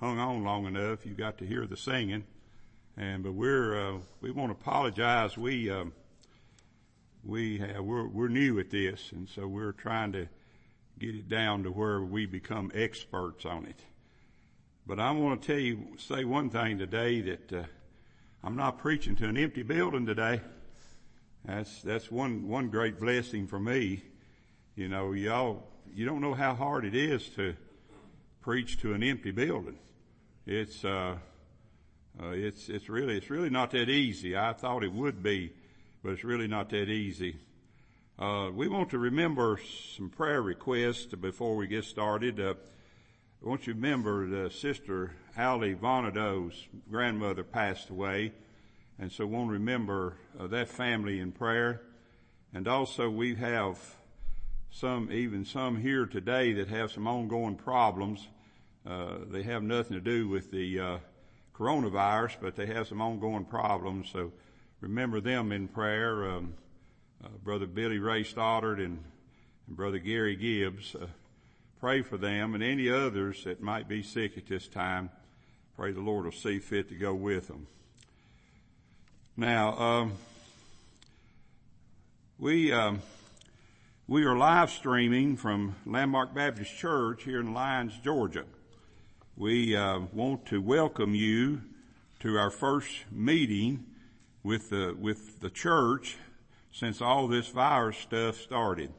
hung on long enough, you got to hear the singing. And but we're uh, we want to apologize. We um, we have, we're we're new at this, and so we're trying to get it down to where we become experts on it. But I want to tell you, say one thing today that uh, I'm not preaching to an empty building today. That's that's one one great blessing for me. You know, y'all you don't know how hard it is to preach to an empty building. It's uh, uh, it's it's really it's really not that easy. I thought it would be, but it's really not that easy. Uh, we want to remember some prayer requests before we get started. Uh, I want you to remember the sister Allie Vonado's grandmother passed away, and so we want to remember uh, that family in prayer. And also we have some, even some here today that have some ongoing problems. Uh, they have nothing to do with the uh, coronavirus, but they have some ongoing problems. So remember them in prayer. Um, uh, Brother Billy Ray Stoddard and, and Brother Gary Gibbs. Uh, pray for them and any others that might be sick at this time. Pray the Lord will see fit to go with them. Now, um, we um, we are live streaming from Landmark Baptist Church here in Lyons, Georgia. We uh, want to welcome you to our first meeting with the with the church since all this virus stuff started.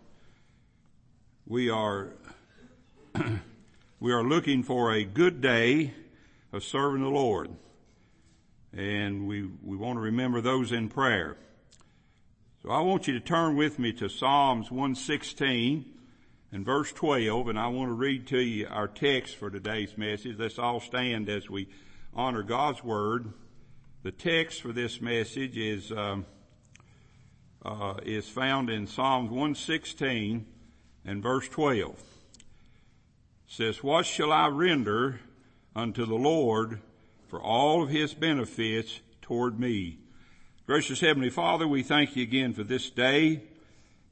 We are we are looking for a good day of serving the Lord. And we, we want to remember those in prayer. So I want you to turn with me to Psalms 116 and verse 12, and I want to read to you our text for today's message. Let's all stand as we honor God's Word. The text for this message is, um, uh, is found in Psalms 116 and verse 12 It says, What shall I render unto the Lord for all of his benefits toward me? Gracious Heavenly Father, we thank you again for this day.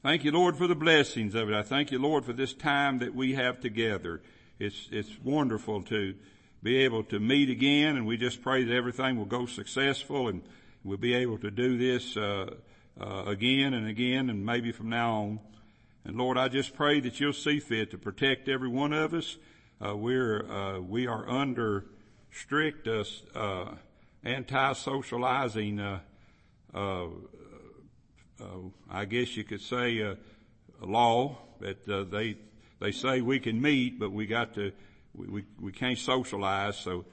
Thank you, Lord, for the blessings of it. I thank you, Lord, for this time that we have together. It's, it's wonderful to be able to meet again and we just pray that everything will go successful and we'll be able to do this, uh, uh, again and again and maybe from now on. And Lord, I just pray that you'll see fit to protect every one of us. Uh, we're, uh, we are under strict, uh, uh anti-socializing, uh, uh, Uh, I guess you could say, uh, a law that, uh, they, they say we can meet, but we got to, we, we, we can't socialize. So,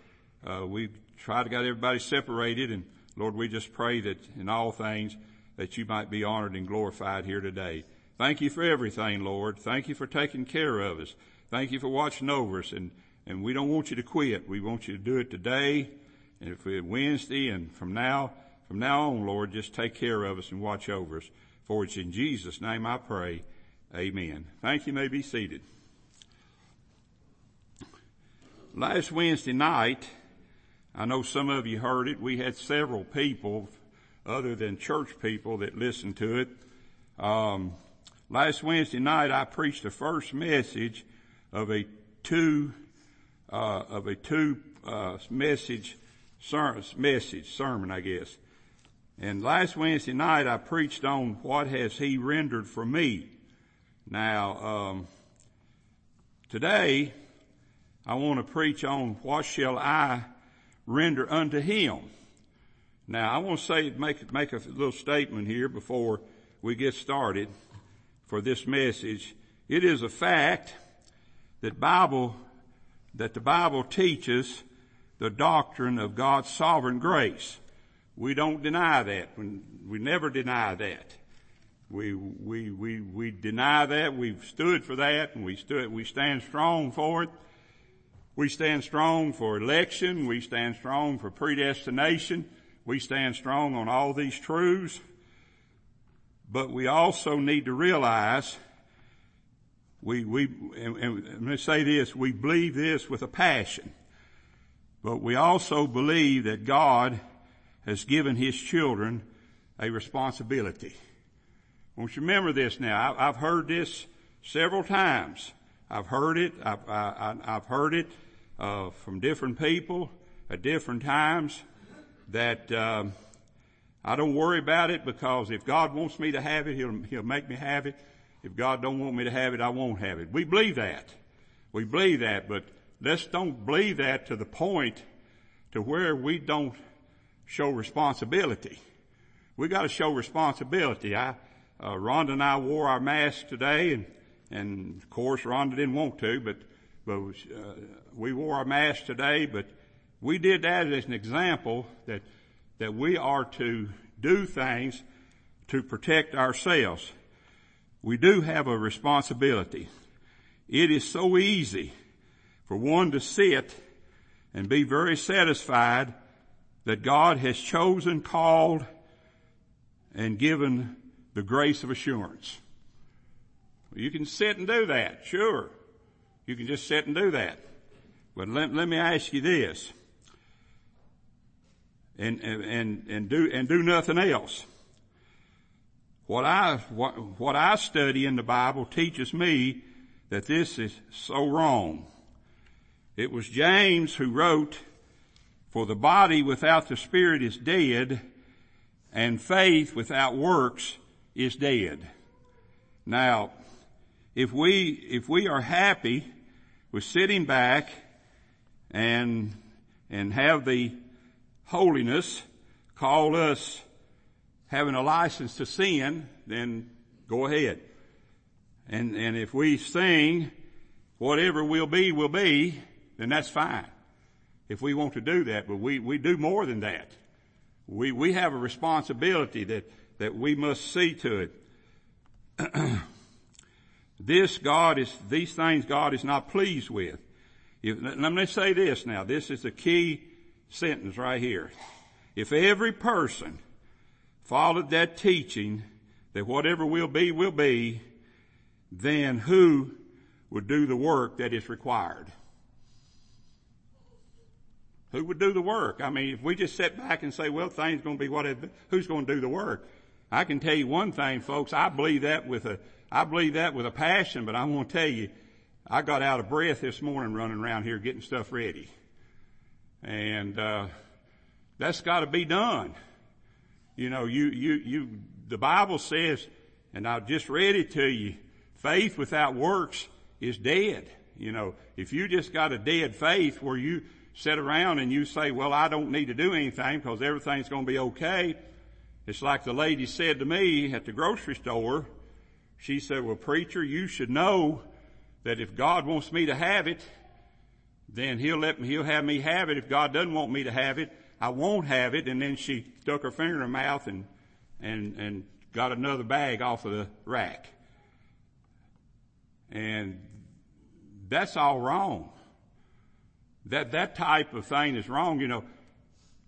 we try to get everybody separated and Lord, we just pray that in all things that you might be honored and glorified here today. Thank you for everything, Lord. Thank you for taking care of us. Thank you for watching over us. And, and we don't want you to quit. We want you to do it today and if it's Wednesday and from now, from now on, Lord, just take care of us and watch over us. For it's in Jesus' name I pray. Amen. Thank you. you may be seated. Last Wednesday night, I know some of you heard it. We had several people other than church people that listened to it. Um, Last Wednesday night, I preached the first message of a two uh, of a two uh, message ser- message sermon, I guess. And last Wednesday night, I preached on what has He rendered for me. Now, um, today, I want to preach on what shall I render unto Him. Now, I want to say make make a little statement here before we get started for this message. It is a fact that Bible, that the Bible teaches the doctrine of God's sovereign grace. We don't deny that. We never deny that. We, we, we, we deny that. We've stood for that and we stood, we stand strong for it. We stand strong for election. We stand strong for predestination. We stand strong on all these truths. But we also need to realize we, we, and, and let me say this, we believe this with a passion. But we also believe that God has given His children a responsibility. I want you to remember this now. I've heard this several times. I've heard it. I've, I, have heard it uh, from different people at different times that um, I don't worry about it because if God wants me to have it, He'll He'll make me have it. If God don't want me to have it, I won't have it. We believe that. We believe that, but let's don't believe that to the point to where we don't show responsibility. We got to show responsibility. I, uh, Rhonda and I wore our masks today, and and of course Rhonda didn't want to, but but uh, we wore our masks today. But we did that as an example that that we are to do things to protect ourselves. We do have a responsibility. It is so easy for one to sit and be very satisfied that God has chosen, called, and given the grace of assurance. You can sit and do that, sure. You can just sit and do that. But let, let me ask you this. And, and, and do, and do nothing else. What I, what, what I study in the Bible teaches me that this is so wrong. It was James who wrote, for the body without the spirit is dead and faith without works is dead. Now, if we, if we are happy with sitting back and, and have the holiness call us having a license to sin, then go ahead. And, and if we sing, whatever will be, will be, then that's fine. If we want to do that, but we, we do more than that. We, we have a responsibility that, that we must see to it. this God is, these things God is not pleased with. If, let me say this now. This is the key sentence right here. If every person followed that teaching that whatever will be, will be, then who would do the work that is required? Who would do the work? I mean, if we just sit back and say, well, things going to be what who's going to do the work? I can tell you one thing, folks. I believe that with a, I believe that with a passion, but I'm going to tell you, I got out of breath this morning running around here getting stuff ready. And, uh, that's got to be done. You know, you, you, you, the Bible says, and I just read it to you, faith without works is dead. You know, if you just got a dead faith where you sit around and you say, well, I don't need to do anything because everything's going to be okay. It's like the lady said to me at the grocery store. She said, well, preacher, you should know that if God wants me to have it, then he'll let me, he'll have me have it. If God doesn't want me to have it, I won't have it. And then she stuck her finger in her mouth and, and, and got another bag off of the rack. And that's all wrong. That, that type of thing is wrong. You know,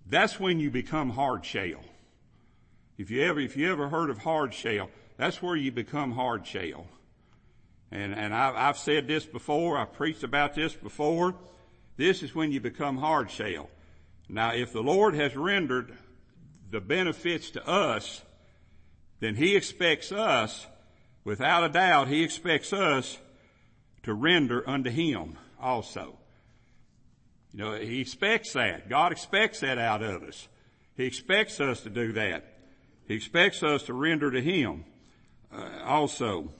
that's when you become hard shell. If you ever, if you ever heard of hard shell, that's where you become hard shell. And, and I've, I've said this before. I've preached about this before. This is when you become hard shell. Now, if the Lord has rendered the benefits to us, then He expects us, without a doubt, He expects us to render unto Him also. You know, He expects that. God expects that out of us. He expects us to do that. He expects us to render to Him uh, also.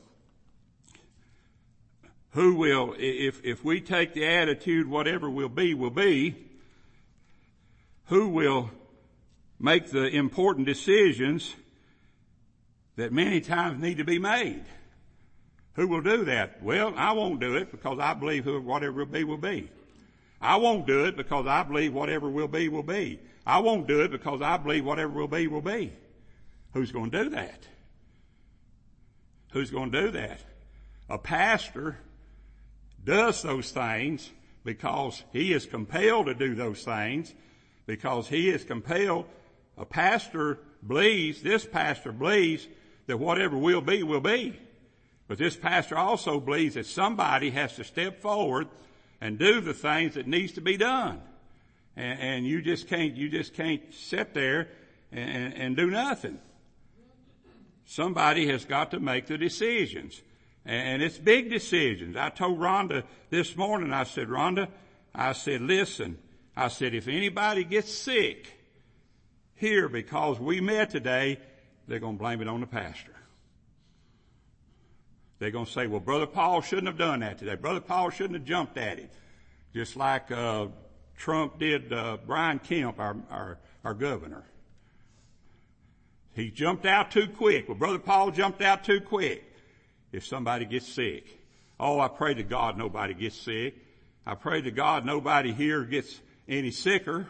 Who will, if, if we take the attitude whatever will be, will be, who will make the important decisions that many times need to be made. Who will do that? Well, I won't do it because I believe who, whatever will be will be. I won't do it because I believe whatever will be will be. I won't do it because I believe whatever will be will be. Who's going to do that? Who's going to do that? A pastor does those things because he is compelled to do those things because he is compelled. A pastor believes, this pastor believes that whatever will be, will be. But this pastor also believes that somebody has to step forward and do the things that needs to be done. And, and you just can't, you just can't sit there and, and do nothing. Somebody has got to make the decisions. And it's big decisions. I told Rhonda this morning, I said, Rhonda, I said, listen, I said, if anybody gets sick here because we met today, they're going to blame it on the pastor. They're going to say, well, Brother Paul shouldn't have done that today. Brother Paul shouldn't have jumped at him. Just like, uh, Trump did, uh, Brian Kemp, our, our, our governor. He jumped out too quick. Well, Brother Paul jumped out too quick. If somebody gets sick. Oh, I pray to God nobody gets sick. I pray to God nobody here gets any sicker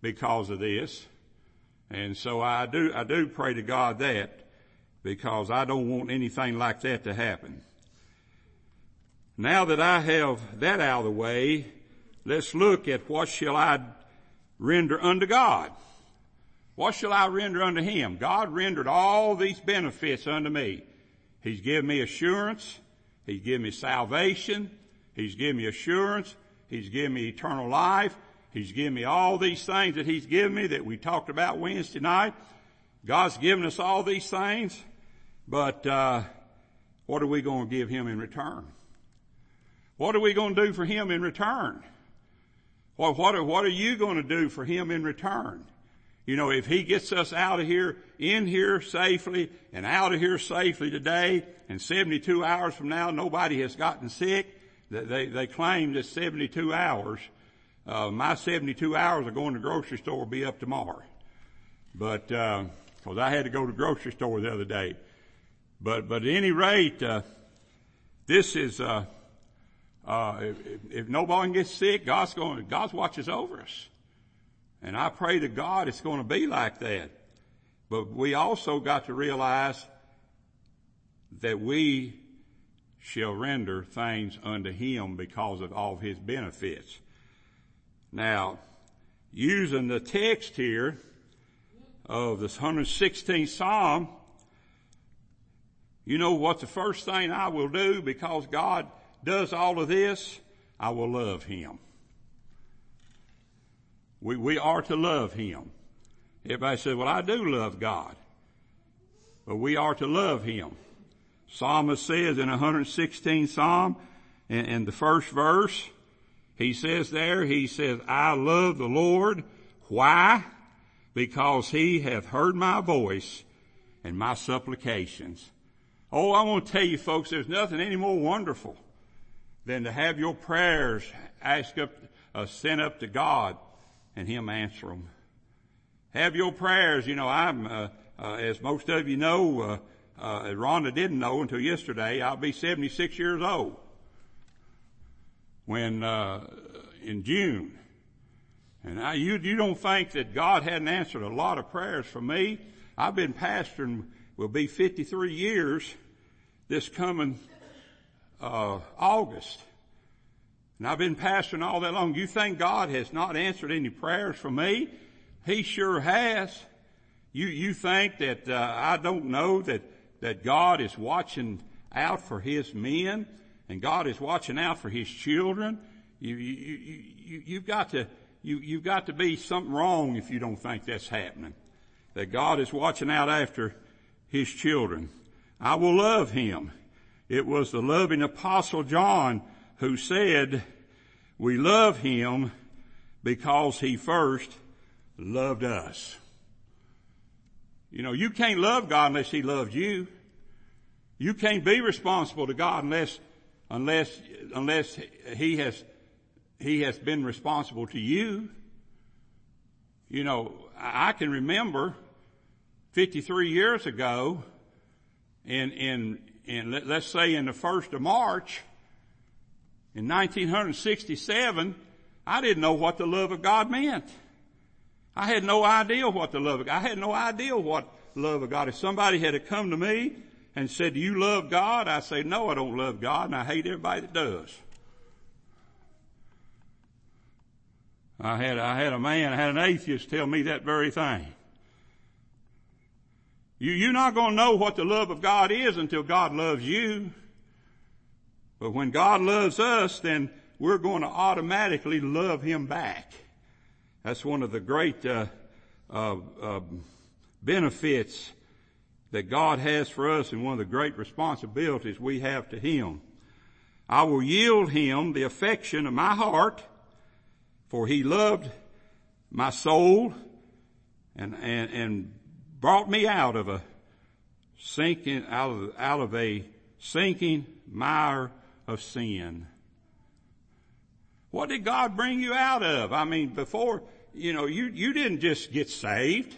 because of this. And so I do, I do pray to God that because I don't want anything like that to happen. Now that I have that out of the way, let's look at what shall I render unto God. What shall I render unto Him? God rendered all these benefits unto me. He's given me assurance. He's given me salvation. He's given me assurance. He's given me eternal life. He's given me all these things that He's given me that we talked about Wednesday night. God's given us all these things, but uh, what are we going to give Him in return? What are we going to do for Him in return? Well, what are, what are you going to do for Him in return? You know, if He gets us out of here, in here safely, and out of here safely today, and 72 hours from now nobody has gotten sick, they, they claim that 72 hours, uh, my 72 hours of going to the grocery store will be up tomorrow. But, uh, cause I had to go to the grocery store the other day. But, but at any rate, uh, this is, uh, uh, if, if nobody gets sick, God's going, God's watches over us. And I pray to God it's going to be like that. But we also got to realize that we shall render things unto him because of all of his benefits. Now, using the text here of this 116th Psalm, you know what the first thing I will do because God does all of this? I will love him. We, we are to love Him. Everybody says, well, I do love God. But we are to love Him. Psalmist says in 116 Psalm, in, in the first verse, he says there, he says, I love the Lord. Why? Because He hath heard my voice and my supplications. Oh, I want to tell you folks, there's nothing any more wonderful than to have your prayers asked up, uh, sent up to God and Him answer them. Have your prayers. You know, I'm, uh, uh, as most of you know, uh, uh, Rhonda didn't know until yesterday, I'll be 76 years old. When, uh, in June. And I, you, you don't think that God hadn't answered a lot of prayers for me? I've been pastoring, will be 53 years this coming, uh, August. And I've been pastoring all that long. You think God has not answered any prayers for me? He sure has. You, you think that, uh, I don't know that, that God is watching out for His men and God is watching out for His children? You, you, you, you, you've got to, you, you've got to be something wrong if you don't think that's happening. That God is watching out after His children. I will love Him. It was the loving apostle John who said, we love Him because He first loved us. You know, you can't love God unless He loves you. You can't be responsible to God unless, unless, unless He has, He has been responsible to you. You know, I can remember 53 years ago in, in, in, let's say in the first of March, in 1967, I didn't know what the love of God meant. I had no idea what the love of God, I had no idea what love of God. If somebody had to come to me and said, do you love God? I say, no, I don't love God and I hate everybody that does. I had, I had a man, I had an atheist tell me that very thing. You, you're not going to know what the love of God is until God loves you. But when God loves us, then we're going to automatically love Him back. That's one of the great uh, uh, uh, benefits that God has for us and one of the great responsibilities we have to Him. I will yield Him the affection of my heart for he loved my soul and, and, and brought me out of a sinking, out of, out of a sinking mire of sin. What did God bring you out of? I mean, before, you know, you, you didn't just get saved.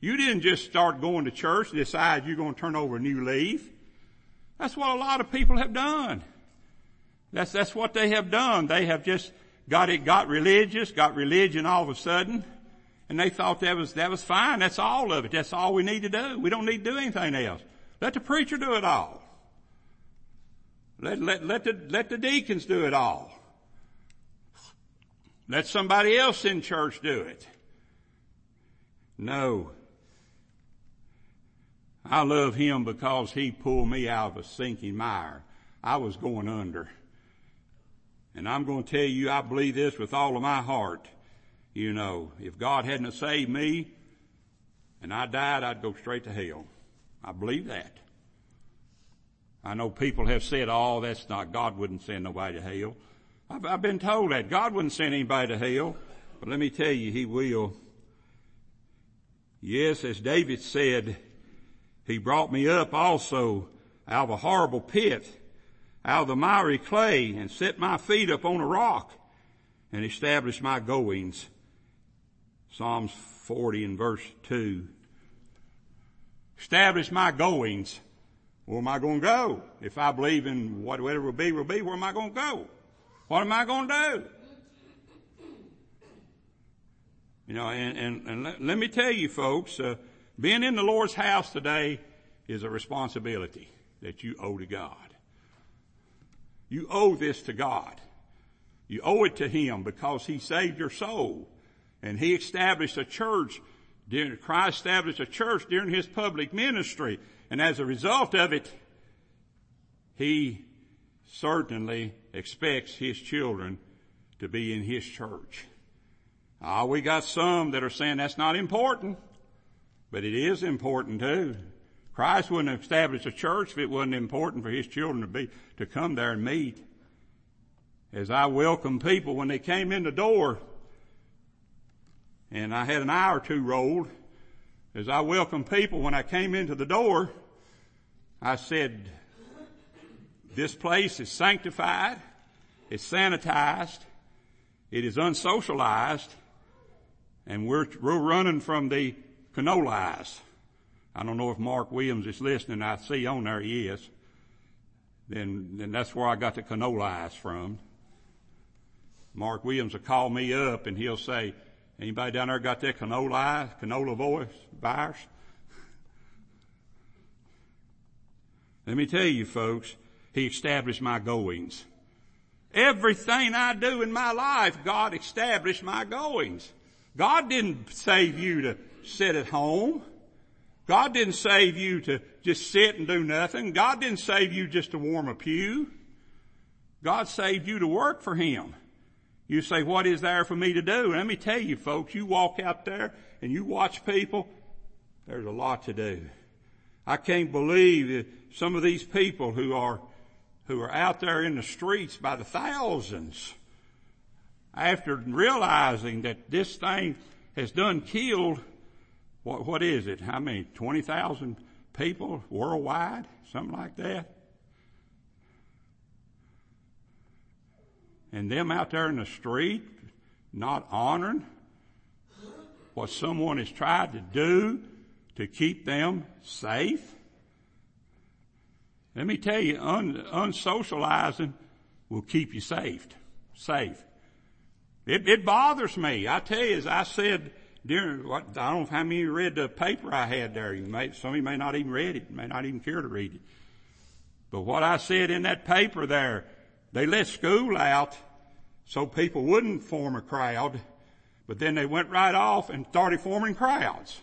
You didn't just start going to church and decide you're going to turn over a new leaf. That's what a lot of people have done. That's, that's what they have done. They have just got it, got religious, got religion all of a sudden, and they thought that was, that was fine. That's all of it. That's all we need to do. We don't need to do anything else. Let the preacher do it all. Let, let, let the, let the deacons do it all. Let somebody else in church do it. No. I love him because he pulled me out of a sinking mire. I was going under. And I'm going to tell you, I believe this with all of my heart. You know, if God hadn't saved me and I died, I'd go straight to hell. I believe that. I know people have said, oh, that's not, God wouldn't send nobody to hell. I've, I've been told that. God wouldn't send anybody to hell. But let me tell you, He will. Yes, as David said, He brought me up also out of a horrible pit out of the miry clay and set my feet upon a rock and established my goings. Psalms 40 and verse 2. Establish my goings. Where am I going to go? If I believe in whatever will be, will be, where am I going to go? What am I going to do? You know, and, and, and let, let, me tell you folks, uh, being in the Lord's house today is a responsibility that you owe to God. You owe this to God. You owe it to Him because He saved your soul. And He established a church, Christ established a church during His public ministry. And as a result of it, He certainly expects His children to be in His church. Ah, we got some that are saying that's not important, but it is important too. Christ wouldn't have established a church if it wasn't important for His children to be, to come there and meet. As I welcomed people when they came in the door, and I had an hour or two rolled, as I welcomed people when I came into the door, I said, this place is sanctified, it's sanitized, it is unsocialized, and we're, we're running from the canolized. I don't know if Mark Williams is listening. I see on there he is. Then, then that's where I got the canola ice from. Mark Williams will call me up and he'll say, anybody down there got that canola canola voice, virus? Let me tell you folks, he established my goings. Everything I do in my life, God established my goings. God didn't save you to sit at home. God didn't save you to just sit and do nothing. God didn't save you just to warm a pew. God saved you to work for Him. You say, what is there for me to do? Let me tell you folks, you walk out there and you watch people, there's a lot to do. I can't believe some of these people who are, who are out there in the streets by the thousands, after realizing that this thing has done killed what, what is it? How many? 20,000 people worldwide? Something like that? And them out there in the street not honoring what someone has tried to do to keep them safe. Let me tell you, un, unsocializing will keep you safe. Safe. It, it bothers me. I tell you, as I said during what I don't know how many read the paper I had there. You may, some of you may not even read it, may not even care to read it. But what I said in that paper there, they let school out so people wouldn't form a crowd, but then they went right off and started forming crowds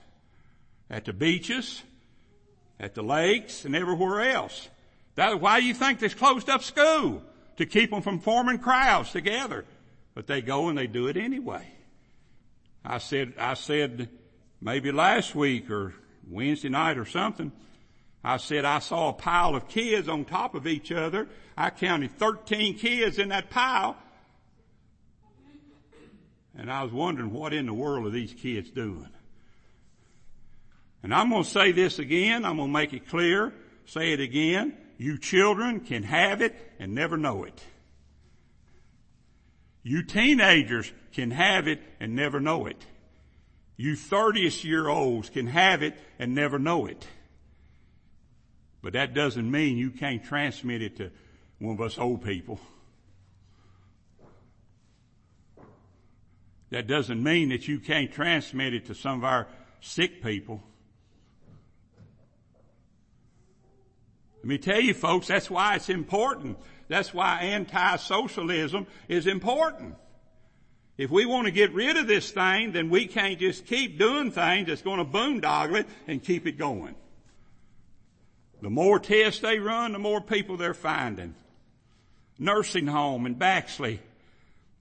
at the beaches, at the lakes, and everywhere else. That, why you think they closed up school? To keep them from forming crowds together. But they go and they do it anyway. I said, I said maybe last week or Wednesday night or something, I said I saw a pile of kids on top of each other. I counted 13 kids in that pile. And I was wondering what in the world are these kids doing? And I'm going to say this again. I'm going to make it clear. Say it again. You children can have it and never know it. You teenagers can have it and never know it. You 30th year olds can have it and never know it. But that doesn't mean you can't transmit it to one of us old people. That doesn't mean that you can't transmit it to some of our sick people. Let me tell you folks, that's why it's important. That's why anti-socialism is important. If we want to get rid of this thing, then we can't just keep doing things that's going to boondoggle it and keep it going. The more tests they run, the more people they're finding. Nursing home in Baxley,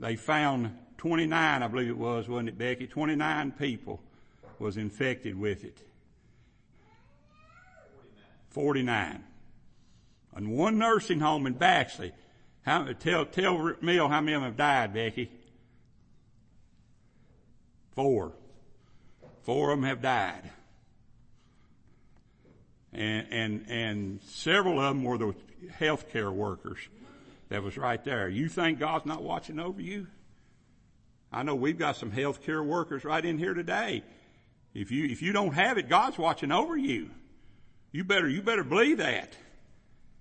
they found 29, I believe it was, wasn't it, Becky? 29 people was infected with it. 49. And one nursing home in Baxley. How, tell, tell Mill how many of them have died, Becky. Four. Four of them have died. And, and, and several of them were the healthcare workers that was right there. You think God's not watching over you? I know we've got some healthcare workers right in here today. If you, if you don't have it, God's watching over you. You better, you better believe that.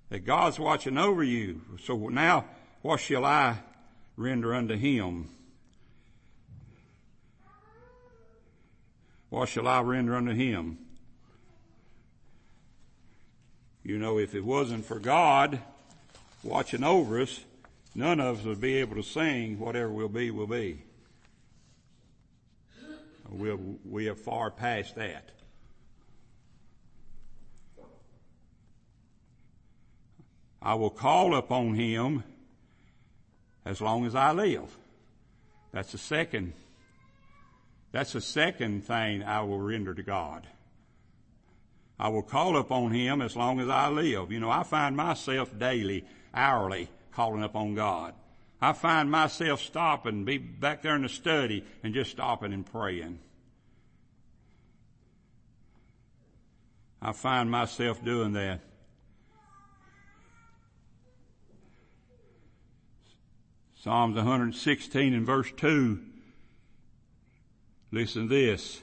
That God's watching over you. So now, what shall I render unto Him? What shall I render unto Him? You know, if it wasn't for God watching over us, none of us would be able to sing whatever we'll be, will be. We'll, we are far past that. I will call upon him as long as I live. That's the second, that's the second thing I will render to God. I will call upon him as long as I live. You know, I find myself daily, hourly calling upon God. I find myself stopping, be back there in the study and just stopping and praying. I find myself doing that. Psalms 116 and verse 2. Listen to this.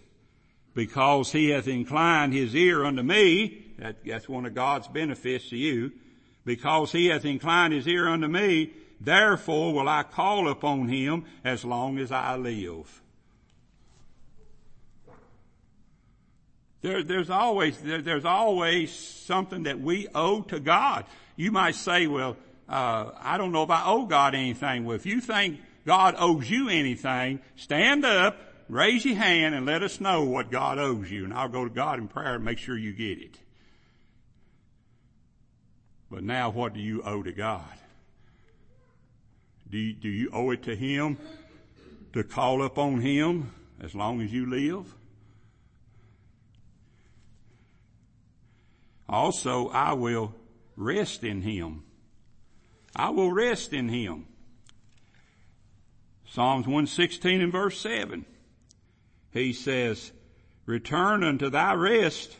Because he hath inclined his ear unto me, that, that's one of God's benefits to you. Because he hath inclined his ear unto me, therefore will I call upon him as long as I live. There, there's always, there, there's always something that we owe to God. You might say, well, uh, I don't know if I owe God anything. Well, if you think God owes you anything, stand up, raise your hand, and let us know what God owes you, and I'll go to God in prayer and make sure you get it. But now what do you owe to God? Do you, do you owe it to Him to call upon Him as long as you live? Also, I will rest in Him. I will rest in Him. Psalms 116 and verse 7. He says, return unto thy rest,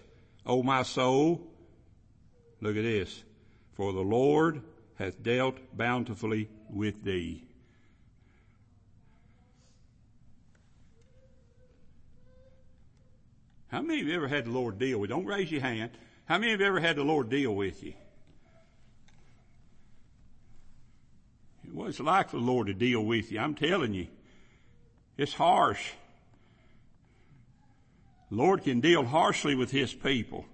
O my soul. Look at this. For the Lord hath dealt bountifully with thee. How many of you ever had the Lord deal with? Don't raise your hand. How many of you ever had the Lord deal with you? What it's like for the Lord to deal with you, I'm telling you. It's harsh. Lord can deal harshly with His people.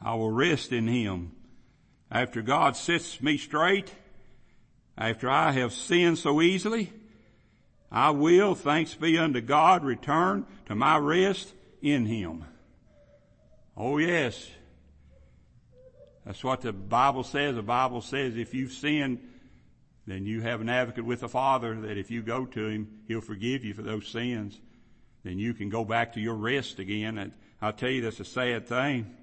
I will rest in Him. After God sets me straight, after I have sinned so easily, I will, thanks be unto God, return to my rest in Him. Oh yes. That's what the Bible says. The Bible says if you've sinned, then you have an advocate with the Father that if you go to Him, He'll forgive you for those sins. Then you can go back to your rest again. And I'll tell you that's a sad thing.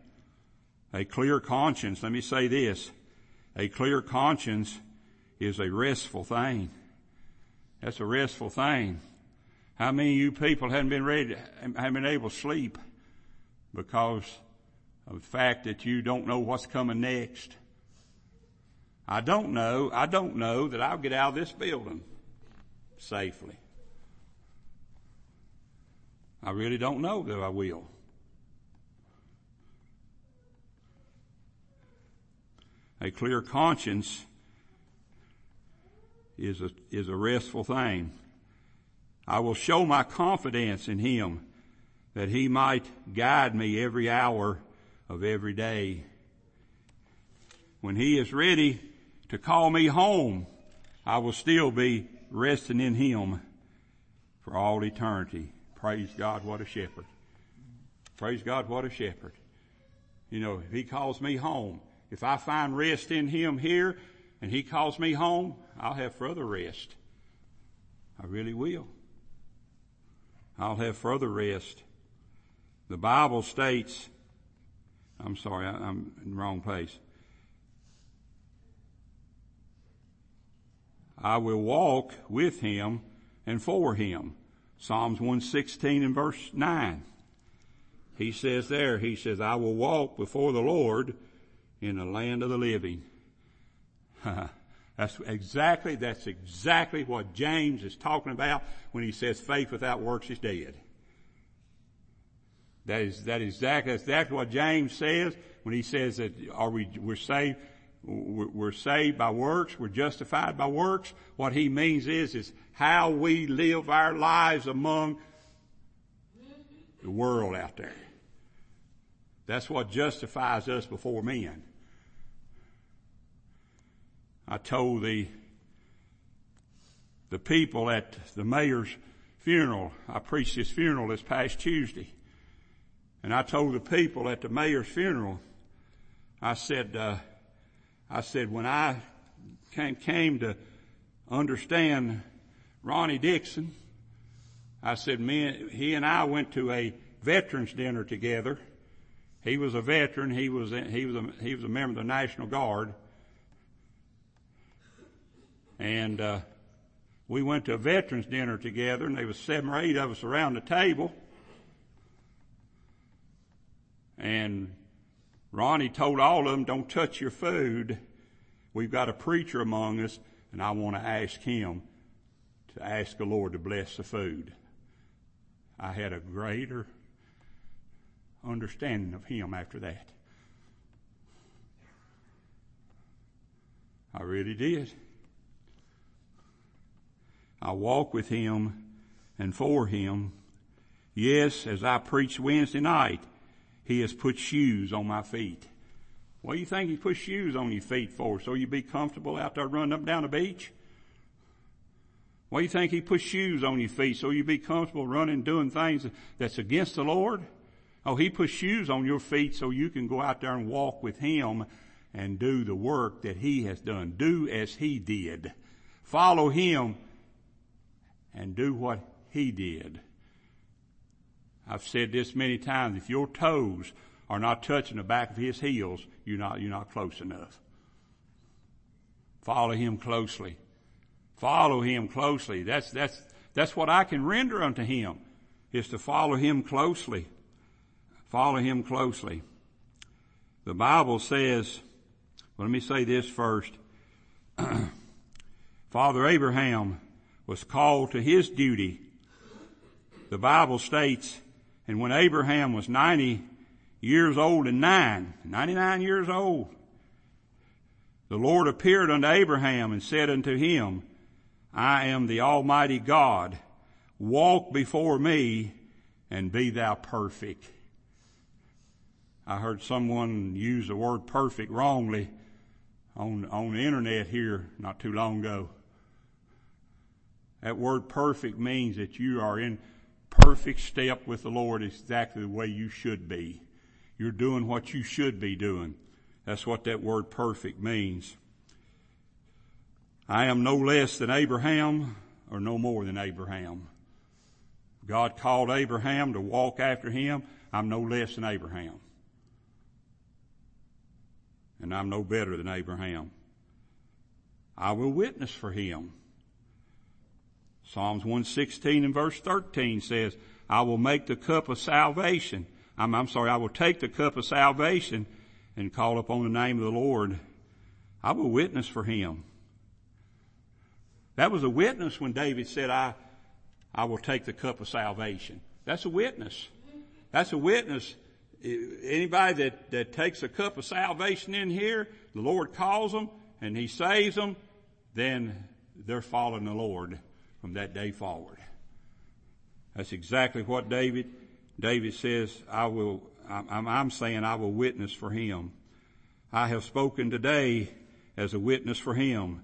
A clear conscience, let me say this, a clear conscience is a restful thing. That's a restful thing. How many of you people haven't been ready, haven't been able to sleep because the fact that you don't know what's coming next? I don't know, I don't know that I'll get out of this building safely. I really don't know that I will. A clear conscience is a, is a restful thing. I will show my confidence in Him that He might guide me every hour of every day. When He is ready to call me home, I will still be resting in Him for all eternity. Praise God, what a shepherd. Praise God, what a shepherd. You know, if He calls me home, if I find rest in Him here and He calls me home, I'll have further rest. I really will. I'll have further rest. The Bible states, I'm sorry, I, am in the wrong place. I will walk with him and for him. Psalms 116 and verse 9. He says there, he says, I will walk before the Lord in the land of the living. that's exactly, that's exactly what James is talking about when he says faith without works is dead. That is, that is exactly, that's exactly what James says when he says that are we, we're saved we're saved by works, we're justified by works. What he means is, is how we live our lives among the world out there. That's what justifies us before men. I told the, the people at the mayor's funeral, I preached his funeral this past Tuesday, and I told the people at the mayor's funeral, I said, uh, I said, when I came, came to understand Ronnie Dixon, I said, me, he and I went to a veterans dinner together. He was a veteran. He was, he was a, he was a member of the National Guard. And, uh, we went to a veterans dinner together and there was seven or eight of us around the table. And Ronnie told all of them, don't touch your food. We've got a preacher among us and I want to ask him to ask the Lord to bless the food. I had a greater understanding of him after that. I really did. I walk with him and for him. Yes, as I preached Wednesday night, he has put shoes on my feet. What do you think he put shoes on your feet for? So you be comfortable out there running up and down the beach? What do you think he put shoes on your feet so you be comfortable running doing things that's against the Lord? Oh, he put shoes on your feet so you can go out there and walk with him and do the work that he has done. Do as he did. Follow him and do what he did. I've said this many times. If your toes are not touching the back of his heels, you're not, you're not close enough. Follow him closely. Follow him closely. That's, that's, that's what I can render unto him, is to follow him closely. Follow him closely. The Bible says, well, let me say this first. Father Abraham was called to his duty. The Bible states and when Abraham was 90 years old and nine, 99 years old, the Lord appeared unto Abraham and said unto him, I am the Almighty God. Walk before me and be thou perfect. I heard someone use the word perfect wrongly on, on the internet here not too long ago. That word perfect means that you are in perfect step with the Lord is exactly the way you should be. You're doing what you should be doing. That's what that word perfect means. I am no less than Abraham or no more than Abraham. God called Abraham to walk after him. I'm no less than Abraham. and I'm no better than Abraham. I will witness for him. Psalms 116 and verse 13 says, I will make the cup of salvation. I'm, I'm sorry, I will take the cup of salvation and call upon the name of the Lord. I will witness for him. That was a witness when David said, I, I will take the cup of salvation. That's a witness. That's a witness. Anybody that, that takes a cup of salvation in here, the Lord calls them and He saves them, then they're following the Lord from that day forward. That's exactly what David, David says, I will, I'm, I'm saying I will witness for him. I have spoken today as a witness for him.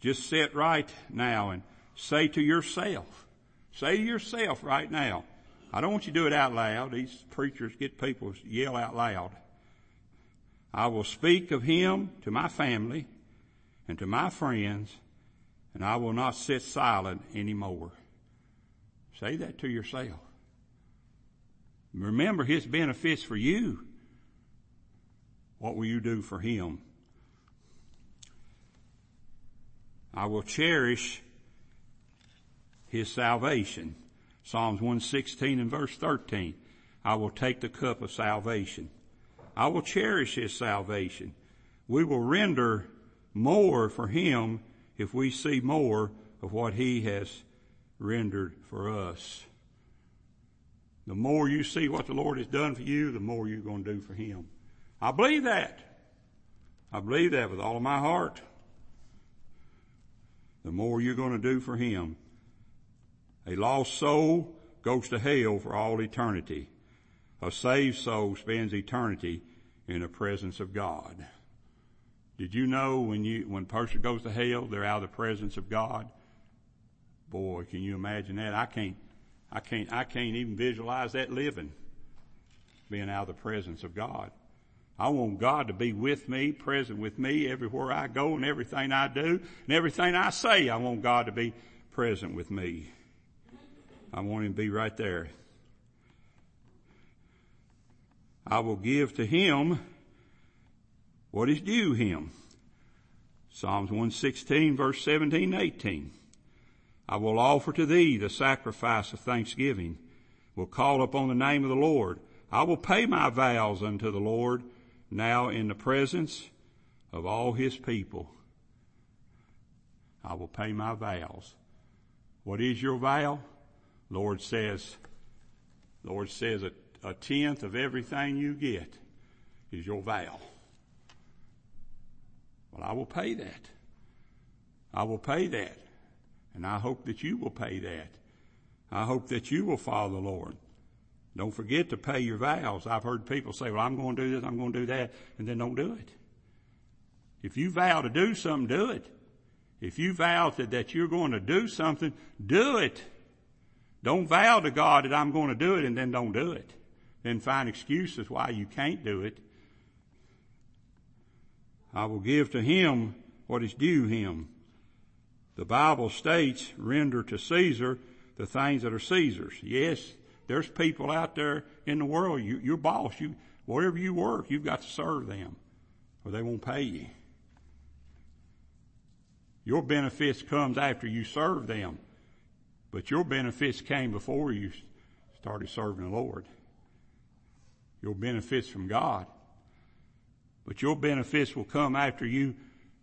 Just sit right now and say to yourself, say to yourself right now, I don't want you to do it out loud. These preachers get people to yell out loud. I will speak of him to my family and to my friends, and I will not sit silent anymore. Say that to yourself. Remember his benefits for you. What will you do for him? I will cherish his salvation. Psalms 116 and verse 13. I will take the cup of salvation. I will cherish his salvation. We will render more for him if we see more of what he has rendered for us. The more you see what the Lord has done for you, the more you're going to do for him. I believe that. I believe that with all of my heart. The more you're going to do for him. A lost soul goes to hell for all eternity. A saved soul spends eternity in the presence of God. Did you know when you, when a person goes to hell, they're out of the presence of God? Boy, can you imagine that? I can't, I can't, I can't even visualize that living, being out of the presence of God. I want God to be with me, present with me everywhere I go and everything I do and everything I say. I want God to be present with me. I want him to be right there. I will give to him what is due him. Psalms 116 verse 17 18. I will offer to thee the sacrifice of thanksgiving, will call upon the name of the Lord. I will pay my vows unto the Lord now in the presence of all his people. I will pay my vows. What is your vow? Lord says, Lord says a, a tenth of everything you get is your vow. Well, I will pay that. I will pay that. And I hope that you will pay that. I hope that you will follow the Lord. Don't forget to pay your vows. I've heard people say, well, I'm going to do this, I'm going to do that, and then don't do it. If you vow to do something, do it. If you vow to, that you're going to do something, do it. Don't vow to God that I'm going to do it and then don't do it. Then find excuses why you can't do it. I will give to him what is due him. The Bible states, render to Caesar the things that are Caesar's. Yes, there's people out there in the world, you, your boss, you, wherever you work, you've got to serve them or they won't pay you. Your benefits comes after you serve them. But your benefits came before you started serving the Lord. Your benefits from God. But your benefits will come after you,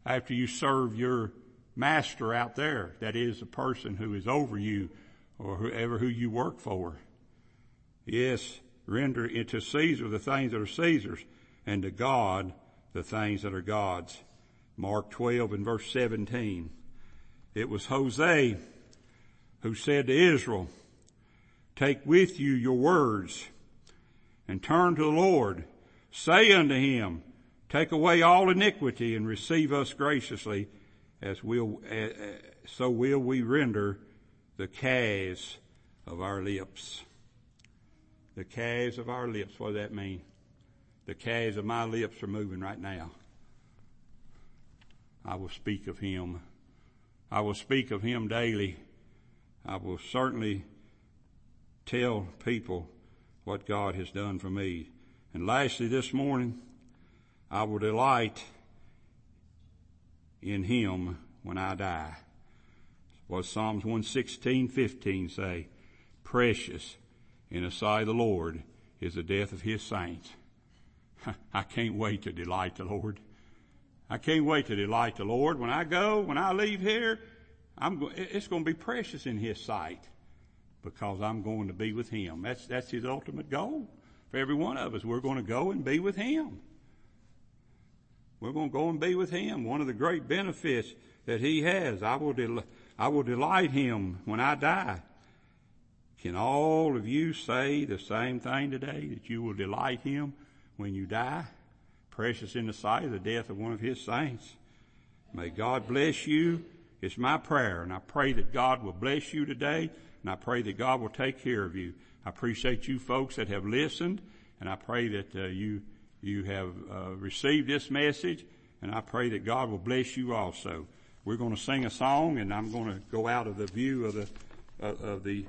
after you serve your master out there. That is the person who is over you or whoever who you work for. Yes, render it to Caesar the things that are Caesar's and to God the things that are God's. Mark 12 and verse 17. It was Hosea who said to Israel, take with you your words and turn to the Lord. Say unto him, take away all iniquity and receive us graciously as will, uh, so will we render the calves of our lips. The calves of our lips, what does that mean? The calves of my lips are moving right now. I will speak of him. I will speak of him daily I will certainly tell people what God has done for me. And lastly, this morning, I will delight in him when I die. What Psalms 116, 15 say, precious in the sight of the Lord is the death of his saints. I can't wait to delight the Lord. I can't wait to delight the Lord. When I go, when I leave here, I'm go- it's going to be precious in His sight because I'm going to be with Him. That's, that's His ultimate goal for every one of us. We're going to go and be with Him. We're going to go and be with Him. One of the great benefits that He has, I will, del- I will delight Him when I die. Can all of you say the same thing today, that you will delight Him when you die? Precious in the sight of the death of one of His saints. May God bless you. It's my prayer, and I pray that God will bless you today, and I pray that God will take care of you. I appreciate you folks that have listened, and I pray that uh, you you have uh, received this message, and I pray that God will bless you also. We're going to sing a song, and I'm going to go out of the view of the uh, of the